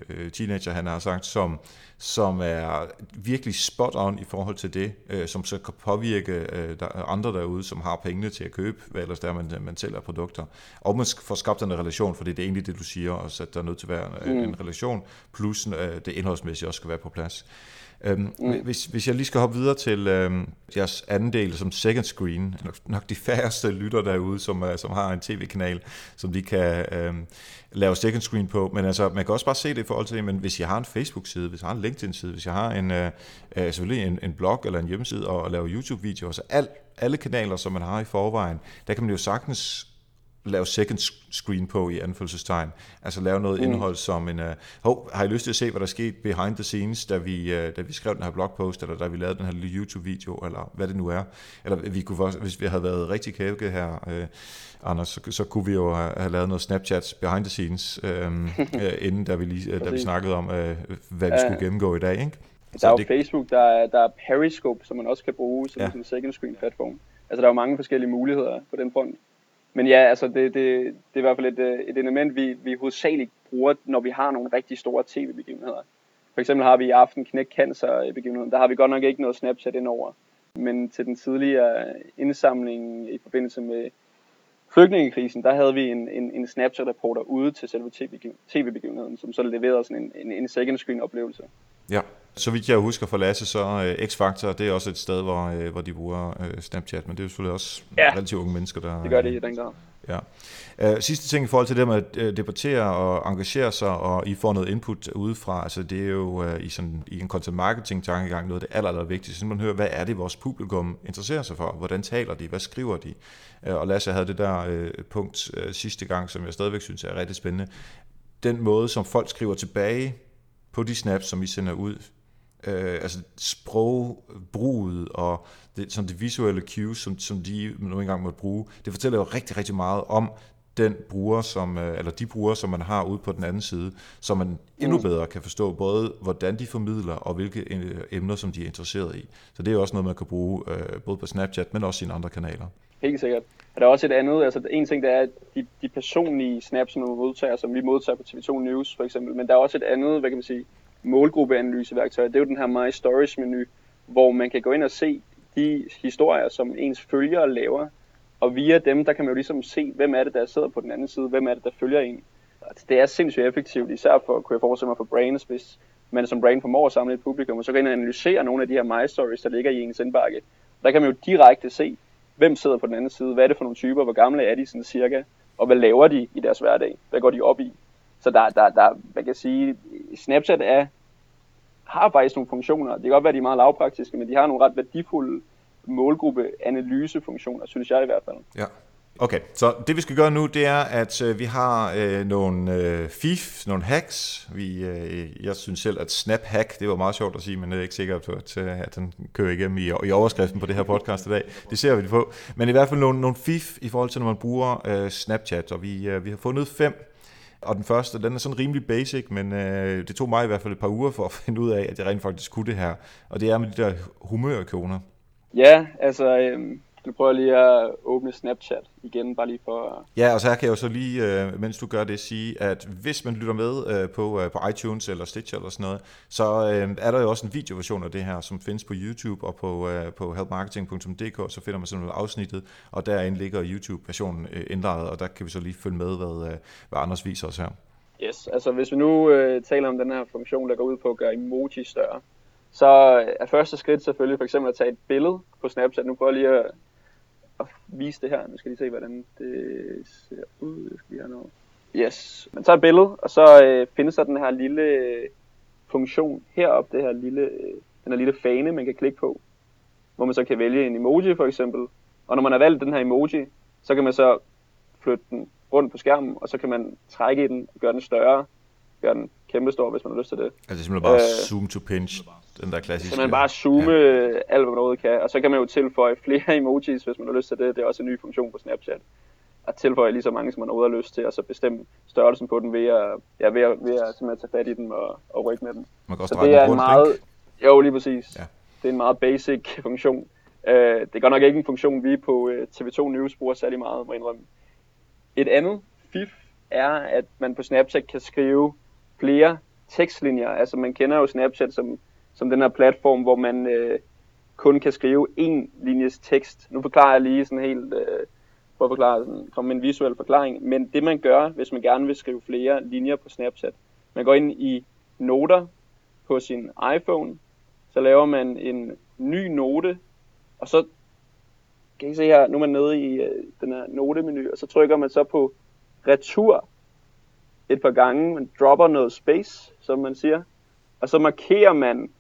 øh, teenager, han har sagt, som, som er virkelig spot on i forhold til det, øh, som så kan påvirke øh, der, andre derude, som har pengene til at købe, hvad ellers der man, man sælger produkter. Og man får skabt en relation, for det er egentlig det, du siger, og at der er nødt til at være mm. en relation, plus øh, det indholdsmæssige også skal være på plads. Øhm, mm. hvis, hvis jeg lige skal hoppe videre til øhm, jeres anden del som second screen, nok, nok de færreste lytter derude, som, uh, som har en tv-kanal, som de kan øhm, lave second screen på, men altså, man kan også bare se det i forhold til det, men hvis jeg har en Facebook-side, hvis jeg har en LinkedIn-side, hvis jeg har en, øh, øh selvfølgelig en, en blog eller en hjemmeside og, og lave YouTube-videoer, så al, alle kanaler, som man har i forvejen, der kan man jo sagtens lave second screen på i anfølgelsestegn. Altså lave noget mm. indhold som en, uh, hov, har I lyst til at se, hvad der skete behind the scenes, da vi, uh, da vi skrev den her blogpost, eller da vi lavede den her lille YouTube-video, eller hvad det nu er. Eller vi kunne, hvis vi havde været rigtig kævke her, uh, Anders, så, så kunne vi jo have, have lavet noget Snapchat behind the scenes, uh, *laughs* inden da vi, lige, uh, da vi snakkede om, uh, hvad vi uh, skulle gennemgå i dag, ikke? Der er jo det... Facebook, der er, der er Periscope, som man også kan bruge som ja. en second screen platform. Altså der er jo mange forskellige muligheder på den front men ja, altså det, det, det er i hvert fald et, øh, et element, vi, vi hovedsageligt bruger, når vi har nogle rigtig store tv-begivenheder. For eksempel har vi i aften Knæk Cancer øh, begivenheden. Der har vi godt nok ikke noget Snapchat indover. Men til den tidligere indsamling i forbindelse med flygtningekrisen, der havde vi en, en, en Snapchat-reporter ude til selve tv-begivenheden, som så leverede sådan en, en, en second screen oplevelse. Ja, så vidt jeg husker for Lasse, så uh, X-Factor, det er også et sted, hvor, uh, hvor de bruger uh, Snapchat, men det er jo selvfølgelig også ja. relativt unge mennesker, der... det gør det i den grad. Ja. Uh, sidste ting i forhold til det med at uh, debattere og engagere sig, og I får noget input udefra, altså det er jo uh, i, sådan, i en content marketing tankegang noget af det aller, aller vigtigste. Så man hører, hvad er det, vores publikum interesserer sig for? Hvordan taler de? Hvad skriver de? Uh, og Lasse havde det der uh, punkt uh, sidste gang, som jeg stadigvæk synes er rigtig spændende. Den måde, som folk skriver tilbage på de snaps, som I sender ud, øh, altså sprogbruget og det, som det visuelle cues, som, som de nu engang måtte bruge, det fortæller jo rigtig, rigtig meget om den bruger, som, øh, eller de brugere, som man har ude på den anden side, så man endnu mm. bedre kan forstå både, hvordan de formidler, og hvilke øh, emner, som de er interesseret i. Så det er også noget, man kan bruge øh, både på Snapchat, men også i andre kanaler. Helt sikkert. Og der er også et andet, altså en ting, der er de, de personlige snaps, som vi modtager, som vi modtager på TV2 News for eksempel, men der er også et andet, hvad kan man sige, målgruppeanalyseværktøj. Det er jo den her My Stories menu, hvor man kan gå ind og se de historier, som ens følgere laver, og via dem, der kan man jo ligesom se, hvem er det, der sidder på den anden side, hvem er det, der følger en. Det er sindssygt effektivt, især for, kunne jeg forestille mig, for brands, hvis man som brand formår at samle et publikum, og så kan man analysere nogle af de her My Stories, der ligger i ens indbakke. Der kan man jo direkte se, hvem sidder på den anden side, hvad er det for nogle typer, hvor gamle er de sådan cirka, og hvad laver de i deres hverdag, hvad går de op i. Så der, der, der man kan sige, Snapchat er, har faktisk nogle funktioner, det kan godt være, de er meget lavpraktiske, men de har nogle ret værdifulde målgruppe analysefunktioner, synes jeg i hvert fald. Ja. Okay, så det vi skal gøre nu, det er, at øh, vi har øh, nogle øh, fif, nogle hacks. Vi, øh, jeg synes selv, at snap hack, det var meget sjovt at sige, men jeg er ikke sikker på, at, øh, at den kører igennem i, i overskriften på det her podcast i dag. Det ser vi på. Men i hvert fald nogle, nogle fif i forhold til, når man bruger øh, Snapchat, og vi, øh, vi har fundet fem. Og den første, den er sådan rimelig basic, men øh, det tog mig i hvert fald et par uger for at *laughs* finde ud af, at jeg rent faktisk kunne det her. Og det er med de der humørikoner. Ja, altså, øh, du prøver lige at åbne Snapchat igen, bare lige for... Ja, og så her kan jeg jo så lige, øh, mens du gør det, sige, at hvis man lytter med øh, på, øh, på iTunes eller Stitch eller sådan noget, så er der jo også en videoversion af det her, som findes på YouTube og på, på helpmarketing.dk, så finder man sådan noget afsnittet, og derinde ligger YouTube-versionen indlejret, og der kan vi så lige følge med, hvad, hvad Anders viser os her. Yes, altså hvis vi nu øh, taler om den her funktion, der går ud på at gøre emoji større, så er første skridt selvfølgelig for eksempel at tage et billede på Snapchat. Nu prøver jeg lige at, at vise det her. Nu skal lige se, hvordan det ser ud. Jeg skal lige have noget. Yes, man tager et billede, og så øh, findes der den her lille funktion heroppe, det her lille, den her lille fane, man kan klikke på, hvor man så kan vælge en emoji for eksempel. Og når man har valgt den her emoji, så kan man så flytte den rundt på skærmen, og så kan man trække i den gøre den større, gøre den kæmpestor, hvis man har lyst til det. Altså simpelthen bare øh, zoom to pinch, den der klassiske. Så man bare zoome ja. alt, hvad man overhovedet kan, og så kan man jo tilføje flere *laughs* emojis, hvis man har lyst til det. Det er også en ny funktion på Snapchat. At tilføje lige så mange, som man overhovedet har lyst til, og så bestemme størrelsen på den ved at, ja, ved at, ved at simpelthen tage fat i den og, og rykke med den. Man kan også så det er en meget, ikke? jo lige præcis. Ja. Det er en meget basic *laughs* funktion. Uh, det er godt nok ikke en funktion, vi på uh, TV2 News bruger særlig meget, må indrømme. Et andet fif er, at man på Snapchat kan skrive flere tekstlinjer. Altså man kender jo Snapchat som, som den her platform, hvor man øh, kun kan skrive en linjes tekst. Nu forklarer jeg lige sådan helt, øh, for at forklare sådan, komme med en visuel forklaring. Men det man gør, hvis man gerne vil skrive flere linjer på Snapchat, man går ind i noter på sin iPhone, så laver man en ny note, og så kan I se her, nu er man nede i øh, den her notemenu, og så trykker man så på retur et par gange, man dropper noget space, som man siger, og så markerer man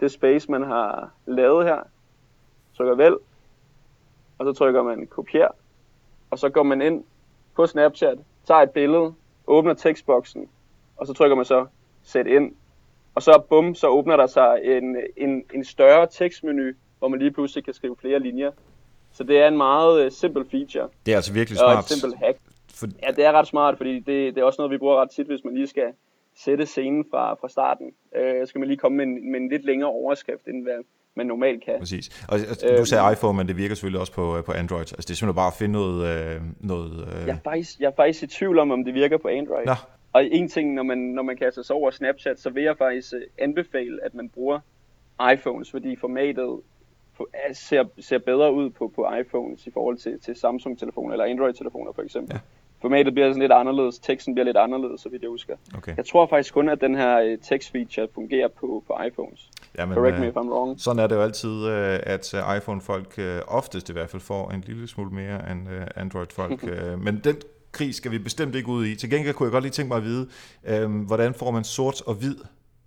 det space, man har lavet her, trykker vel, og så trykker man kopier, og så går man ind på Snapchat, tager et billede, åbner tekstboksen, og så trykker man så sæt ind, og så bum, så åbner der sig en, en, en større tekstmenu, hvor man lige pludselig kan skrive flere linjer. Så det er en meget uh, simpel feature. Det er altså virkelig smart. Og et simpelt hack. For... Ja, det er ret smart, fordi det, det er også noget, vi bruger ret tit, hvis man lige skal sætte scenen fra, fra starten. Øh, skal man lige komme med en, med en lidt længere overskrift, end hvad man normalt kan. Præcis. Og du sagde iPhone, men det virker selvfølgelig også på, på Android. Altså, det er simpelthen bare at finde noget... Øh, noget øh... Jeg, er faktisk, jeg er faktisk i tvivl om, om det virker på Android. Nå. Og en ting, når man, når man kaster sig over Snapchat, så vil jeg faktisk øh, anbefale, at man bruger iPhones, fordi formatet ser, ser bedre ud på, på iPhones i forhold til, til Samsung-telefoner eller Android-telefoner for eksempel. Ja formatet bliver sådan lidt anderledes, teksten bliver lidt anderledes, så vidt jeg husker. Okay. Jeg tror faktisk kun, at den her øh, tekstfeature fungerer på, på iPhones. Jamen, Correct me if I'm wrong. Sådan er det jo altid, øh, at øh, iPhone-folk oftest i hvert fald får en lille smule mere end Android-folk. *laughs* Men den krig skal vi bestemt ikke ud i. Til gengæld kunne jeg godt lige tænke mig at vide, hvordan får man sort og hvid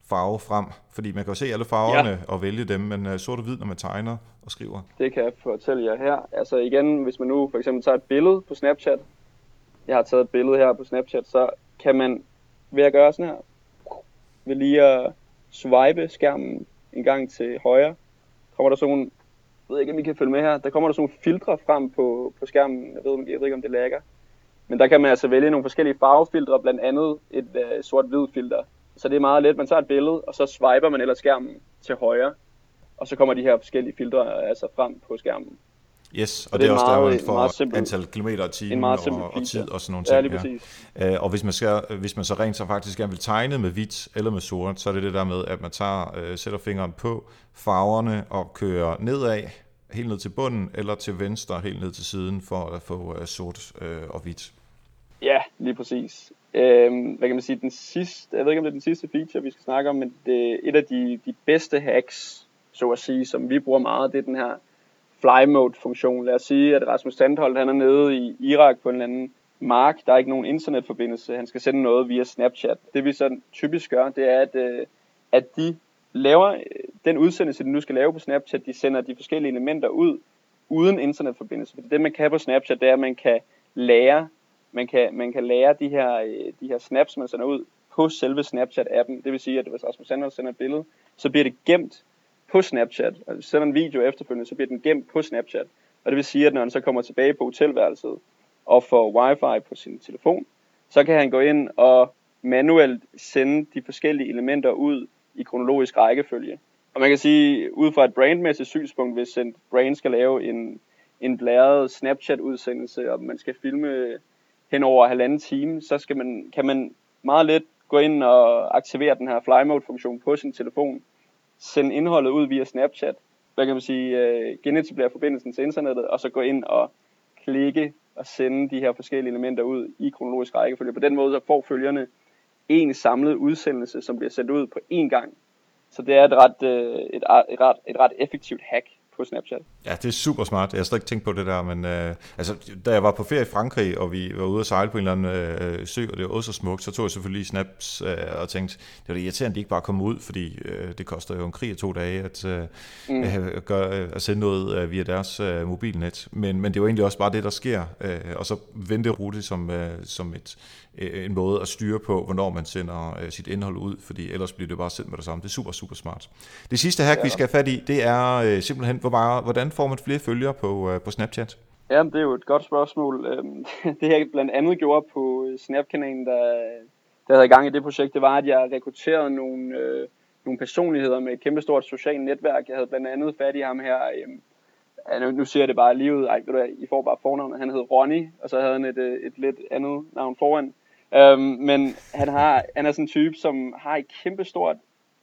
farve frem? Fordi man kan jo se alle farverne ja. og vælge dem, men sort og hvid, når man tegner og skriver. Det kan jeg fortælle jer her. Altså igen, hvis man nu for eksempel tager et billede på Snapchat, jeg har taget et billede her på Snapchat, så kan man ved at gøre sådan her, ved lige at swipe skærmen en gang til højre, kommer der sådan jeg ved ikke, om I kan følge med her, der kommer der sådan nogle filtre frem på, på skærmen, jeg ved, jeg ved ikke, om det lækker, Men der kan man altså vælge nogle forskellige farvefiltre, blandt andet et øh, sort-hvid filter. Så det er meget let. Man tager et billede, og så swiper man ellers skærmen til højre. Og så kommer de her forskellige filtre altså frem på skærmen. Yes, og, og det, det er også meget, der, for simpel, antal kilometer i timen og, og tid og sådan nogle ting. Ja, lige præcis. Ja. Øh, og hvis man, skal, hvis man så rent så faktisk gerne vil tegne med hvidt eller med sort, så er det det der med, at man tager, øh, sætter fingeren på farverne og kører nedad, helt ned til bunden, eller til venstre, helt ned til siden, for at få uh, sort uh, og hvidt. Ja, lige præcis. Øhm, hvad kan man sige, den sidste, jeg ved ikke om det er den sidste feature, vi skal snakke om, men det et af de, de bedste hacks, så at sige, som vi bruger meget, det er den her fly mode funktion. Lad os sige, at Rasmus Sandholt, han er nede i Irak på en eller anden mark, der er ikke nogen internetforbindelse, han skal sende noget via Snapchat. Det vi så typisk gør, det er, at, øh, at de laver øh, den udsendelse, de nu skal lave på Snapchat, de sender de forskellige elementer ud uden internetforbindelse. Fordi det man kan på Snapchat, det er, at man kan lære, man kan, man kan lære de her, øh, de her snaps, man sender ud på selve Snapchat-appen. Det vil sige, at hvis Rasmus Sandholt sender et billede, så bliver det gemt på Snapchat. Og hvis sender en video efterfølgende, så bliver den gemt på Snapchat. Og det vil sige, at når han så kommer tilbage på hotelværelset og får wifi på sin telefon, så kan han gå ind og manuelt sende de forskellige elementer ud i kronologisk rækkefølge. Og man kan sige, ud fra et brandmæssigt synspunkt, hvis en brand skal lave en, en blæret Snapchat-udsendelse, og man skal filme hen over halvanden time, så skal man, kan man meget let gå ind og aktivere den her fly mode funktion på sin telefon, sende indholdet ud via Snapchat, hvad kan man sige, øh, genetablere forbindelsen til internettet, og så gå ind og klikke og sende de her forskellige elementer ud i kronologisk rækkefølge. På den måde så får følgerne en samlet udsendelse, som bliver sendt ud på én gang. Så det er et ret, øh, et, et, ret, et ret effektivt hack på Snapchat. Ja, det er super smart. Jeg har slet ikke tænkt på det der, men øh, altså, da jeg var på ferie i Frankrig, og vi var ude at sejle på en eller anden øh, sø, og det var også så smukt, så tog jeg selvfølgelig snaps øh, og tænkte, det var det irriterende, at de ikke bare kom ud, fordi øh, det koster jo en krig af to dage at, øh, mm. øh, gøre, øh, at sende noget øh, via deres øh, mobilnet. Men, men det var egentlig også bare det, der sker, øh, og så vente rute som, øh, som et, øh, en måde at styre på, hvornår man sender øh, sit indhold ud, fordi ellers bliver det bare sendt med det samme. Det er super, super smart. Det sidste hack, ja. vi skal have fat i, det er øh, simpelthen, hvor meget, hvordan får man flere følgere på, øh, på Snapchat? Ja, det er jo et godt spørgsmål. Øhm, *laughs* det jeg blandt andet gjorde på Snapkanalen, Snap-kanalen, der, der havde i gang i det projekt, det var, at jeg rekrutterede nogle, øh, nogle personligheder med et kæmpestort socialt netværk. Jeg havde blandt andet fat i ham her, øh, ja, nu, nu siger jeg det bare lige ud, ej, ved du I får bare fornavnet, han hed Ronny, og så havde han et, øh, et lidt andet navn foran. Øhm, men han, har, han er sådan en type, som har et kæmpestort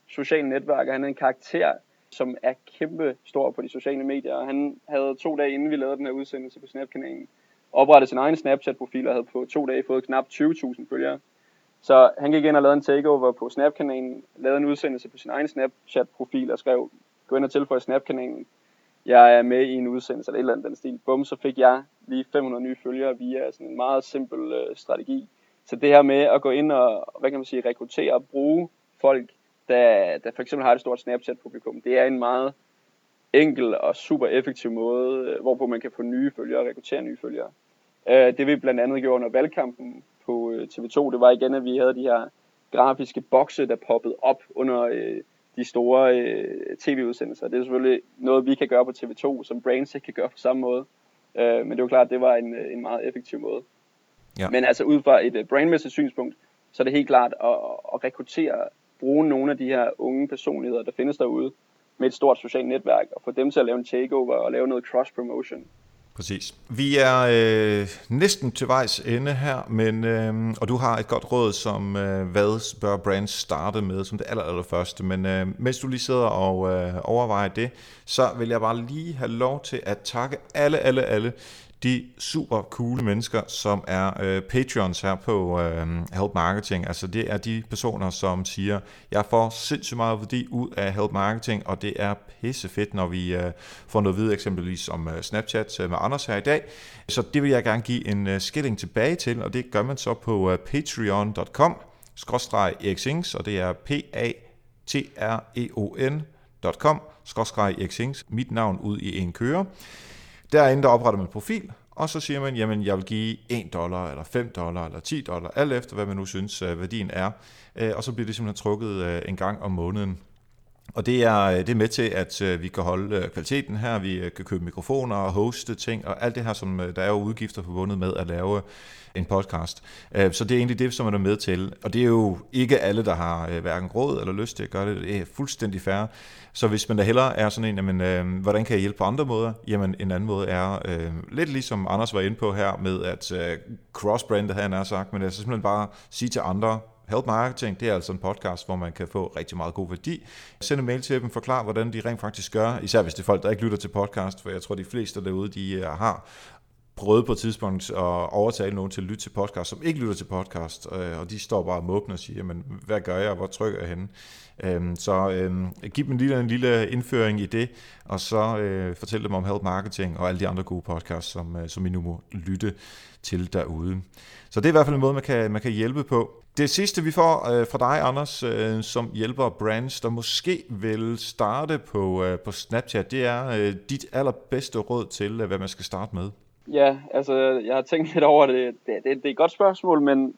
socialt netværk, og han er en karakter, som er kæmpe stor på de sociale medier. Og han havde to dage inden vi lavede den her udsendelse på Snap-kanalen, oprettet sin egen Snapchat-profil og havde på to dage fået knap 20.000 følgere. Så han gik ind og lavede en takeover på Snap-kanalen, lavede en udsendelse på sin egen Snapchat-profil og skrev, gå ind og tilføj Snap-kanalen. Jeg er med i en udsendelse eller et eller andet den stil. Bum, så fik jeg lige 500 nye følgere via sådan en meget simpel øh, strategi. Så det her med at gå ind og, hvad kan man sige, rekruttere og bruge folk, der, der for eksempel har et stort Snapchat-publikum, det er en meget enkel og super effektiv måde, øh, hvorpå man kan få nye følgere og rekruttere nye følgere. Øh, det vi blandt andet gjorde under valgkampen på øh, TV2, det var igen, at vi havde de her grafiske bokse, der poppede op under de store tv-udsendelser. Det er selvfølgelig noget, vi kan gøre på TV2, som Brains ikke kan gøre på samme måde. men det var klart, at det var en, en meget effektiv måde. Ja. Men altså ud fra et brandmæssigt synspunkt, så er det helt klart at, at rekruttere, bruge nogle af de her unge personligheder, der findes derude, med et stort socialt netværk, og få dem til at lave en takeover og lave noget cross-promotion. Præcis. Vi er øh, næsten til vejs ende her, men øh, og du har et godt råd som, øh, hvad bør brands starte med som det aller, aller første, men øh, mens du lige sidder og øh, overvejer det, så vil jeg bare lige have lov til at takke alle, alle, alle de super cool mennesker, som er øh, patrons her på øh, Help Marketing. Altså det er de personer, som siger, jeg får sindssygt meget værdi ud af Help Marketing, og det er pisse fedt, når vi øh, får noget videre eksempelvis om øh, Snapchat øh, med Anders her i dag. Så det vil jeg gerne give en øh, skilling tilbage til, og det gør man så på øh, patreon.com skråstreg Eriksings, og det er p a t r e o n.com skråstreg xings mit navn ud i en køre. Derinde der opretter man profil, og så siger man, jamen jeg vil give 1 dollar, eller 5 dollar, eller 10 dollar, alt efter hvad man nu synes øh, værdien er. Øh, og så bliver det simpelthen trukket øh, en gang om måneden. Og det er, øh, det er med til, at øh, vi kan holde øh, kvaliteten her, vi kan købe mikrofoner og hoste ting, og alt det her, som der er jo udgifter forbundet med at lave en podcast. Så det er egentlig det, som er der med til. Og det er jo ikke alle, der har hverken råd eller lyst til at gøre det. Det er fuldstændig fair. Så hvis man da hellere er sådan en, jamen, øh, hvordan kan jeg hjælpe på andre måder? Jamen, en anden måde er øh, lidt ligesom Anders var inde på her, med at øh, cross-brande, han er sagt, men altså simpelthen bare sige til andre, Help Marketing, det er altså en podcast, hvor man kan få rigtig meget god værdi. Send en mail til dem, forklar, hvordan de rent faktisk gør, især hvis det er folk, der ikke lytter til podcast, for jeg tror, de fleste derude, de øh, har prøvede på et tidspunkt at overtale nogen til at lytte til podcast, som ikke lytter til podcast, øh, og de står bare måbne og siger, men hvad gør jeg, hvor trykker jeg henne? Øhm, så øhm, giv dem en lille, en lille indføring i det, og så øh, fortæl dem om Help Marketing og alle de andre gode podcasts, som, øh, som I nu må lytte til derude. Så det er i hvert fald en måde, man kan, man kan hjælpe på. Det sidste, vi får øh, fra dig, Anders, øh, som hjælper brands, der måske vil starte på, øh, på Snapchat, det er øh, dit allerbedste råd til, øh, hvad man skal starte med. Ja, altså jeg har tænkt lidt over det. Det, det, det er et godt spørgsmål, men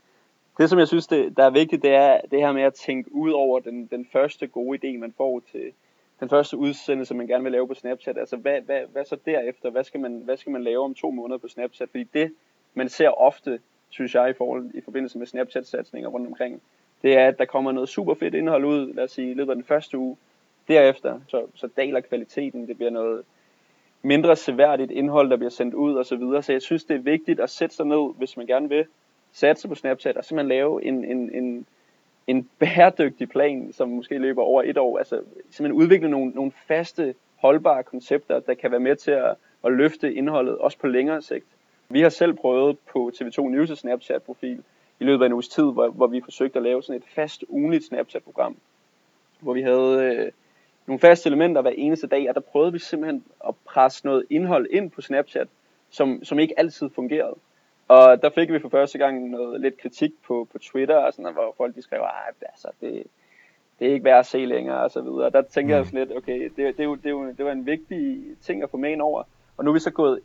det som jeg synes, det, der er vigtigt, det er det her med at tænke ud over den, den første gode idé, man får til den første udsendelse, man gerne vil lave på Snapchat. Altså hvad, hvad, hvad så derefter? Hvad skal, man, hvad skal man lave om to måneder på Snapchat? Fordi det, man ser ofte, synes jeg, i, forhold, i forbindelse med Snapchat-satsninger rundt omkring, det er, at der kommer noget super fedt indhold ud, lad os sige, i løbet af den første uge. Derefter, så, så daler kvaliteten, det bliver noget mindre seværdigt indhold, der bliver sendt ud og så videre. Så jeg synes, det er vigtigt at sætte sig ned, hvis man gerne vil satse på Snapchat, og simpelthen lave en, en, en, en bæredygtig plan, som måske løber over et år. Altså simpelthen udvikle nogle, nogle faste, holdbare koncepter, der kan være med til at, at løfte indholdet, også på længere sigt. Vi har selv prøvet på TV2 News' Snapchat-profil i løbet af en uges tid, hvor, hvor vi forsøgte at lave sådan et fast ugenligt Snapchat-program, hvor vi havde øh, nogle faste elementer hver eneste dag, og der prøvede vi simpelthen at presse noget indhold ind på Snapchat, som, som ikke altid fungerede. Og der fik vi for første gang noget lidt kritik på, på Twitter, og sådan, hvor folk de skrev, at altså, det, det er ikke værd at se længere, og så videre. Der tænker mm. jeg sådan lidt, okay, det, det, det, det var en vigtig ting at få med ind over. Og nu er vi så gået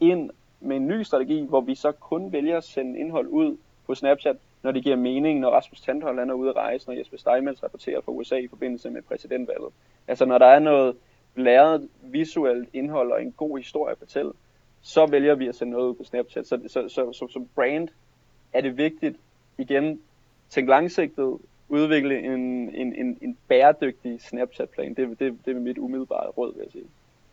ind med en ny strategi, hvor vi så kun vælger at sende indhold ud på Snapchat, når det giver mening, når Rasmus Tandhold er ude at rejse, når Jesper Steinmetz rapporterer fra USA i forbindelse med præsidentvalget. Altså når der er noget blæret visuelt indhold og en god historie at fortælle, så vælger vi at sende noget ud på Snapchat. Så, så, så, så som brand er det vigtigt, igen, tænke langsigtet, udvikle en, en, en, en bæredygtig Snapchat-plan. Det, det, det er mit umiddelbare råd, vil jeg sige.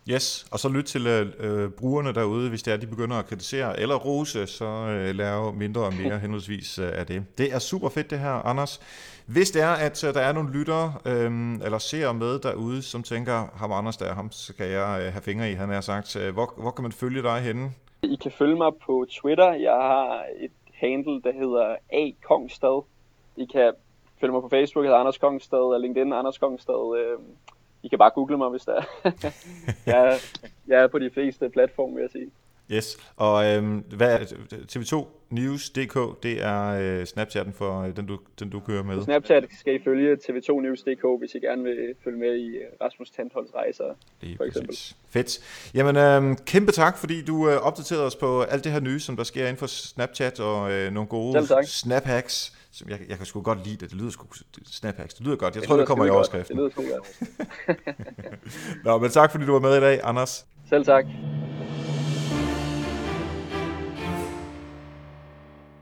Yes, og så lyt til øh, øh, brugerne derude, hvis det er, de begynder at kritisere eller rose, så øh, lave mindre og mere *laughs* henholdsvis øh, af det. Det er super fedt det her, Anders. Hvis det er, at øh, der er nogle lyttere øh, eller seere med derude, som tænker, ham Anders der, ham skal jeg øh, have fingre i, han har sagt. Øh, hvor, hvor kan man følge dig henne? I kan følge mig på Twitter. Jeg har et handle, der hedder A. Kongstad. I kan følge mig på Facebook, jeg hedder Anders Kongstad, og LinkedIn Anders Kongstad. Øh, i kan bare google mig, hvis der er. *laughs* jeg, er, jeg er på de fleste platforme, vil jeg sige. Yes, og øhm, hvad er TV2 News.dk, det er øh, Snapchatten for øh, den, du, den, du kører med? Snapchat skal I følge TV2 News.dk, hvis I gerne vil følge med i øh, Rasmus Tandholds rejser, Lige for eksempel. Præcis. Fedt. Jamen, øh, kæmpe tak, fordi du øh, opdaterede os på alt det her nye, som der sker inden for Snapchat, og øh, nogle gode snap-hacks som jeg, jeg kan sgu godt lide det. Det lyder sgu snaphacks. Det lyder godt. Jeg det tror, det kommer i overskriften. Det lyder sgu *laughs* godt. Nå, men tak fordi du var med i dag, Anders. Selv tak.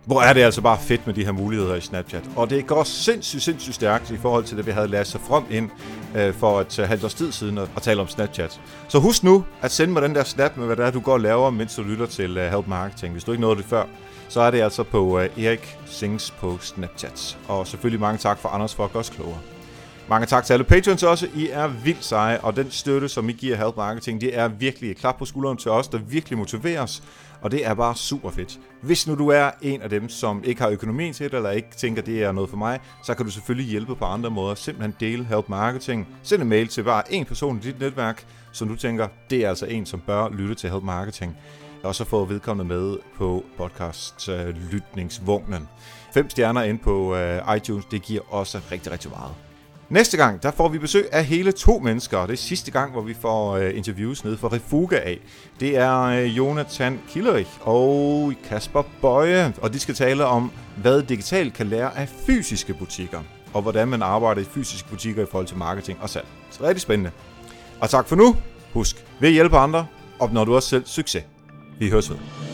Hvor er det altså bare fedt med de her muligheder i Snapchat. Og det går sindssygt, sindssygt stærkt i forhold til det, vi havde Lasse From ind øh, for et uh, halvt års tid siden at, at tale om Snapchat. Så husk nu at sende mig den der snap med, hvad det er, du går og laver, mens du lytter til uh, Help Marketing, hvis du ikke nåede det før så er det altså på uh, Erik Sings på Snapchat. Og selvfølgelig mange tak for Anders for at gøre os klogere. Mange tak til alle patrons også. I er vildt seje, og den støtte, som I giver Help Marketing, det er virkelig et klap på skulderen til os, der virkelig motiverer os. Og det er bare super fedt. Hvis nu du er en af dem, som ikke har økonomien til det, eller ikke tænker, det er noget for mig, så kan du selvfølgelig hjælpe på andre måder. Simpelthen dele Help Marketing. Send en mail til bare en person i dit netværk, som du tænker, det er altså en, som bør lytte til Help Marketing og så få vedkommende med på podcast-lytningsvognen. Øh, Fem stjerner ind på øh, iTunes, det giver også rigtig, rigtig meget. Næste gang, der får vi besøg af hele to mennesker, og det er sidste gang, hvor vi får øh, interviews ned fra Refuga af. Det er øh, Jonathan Killerich og Kasper Bøje, og de skal tale om, hvad digital kan lære af fysiske butikker. og hvordan man arbejder i fysiske butikker i forhold til marketing og salg. Så rigtig spændende. Og tak for nu. Husk, ved at hjælpe andre, opnår du også selv succes. Vi høres ved.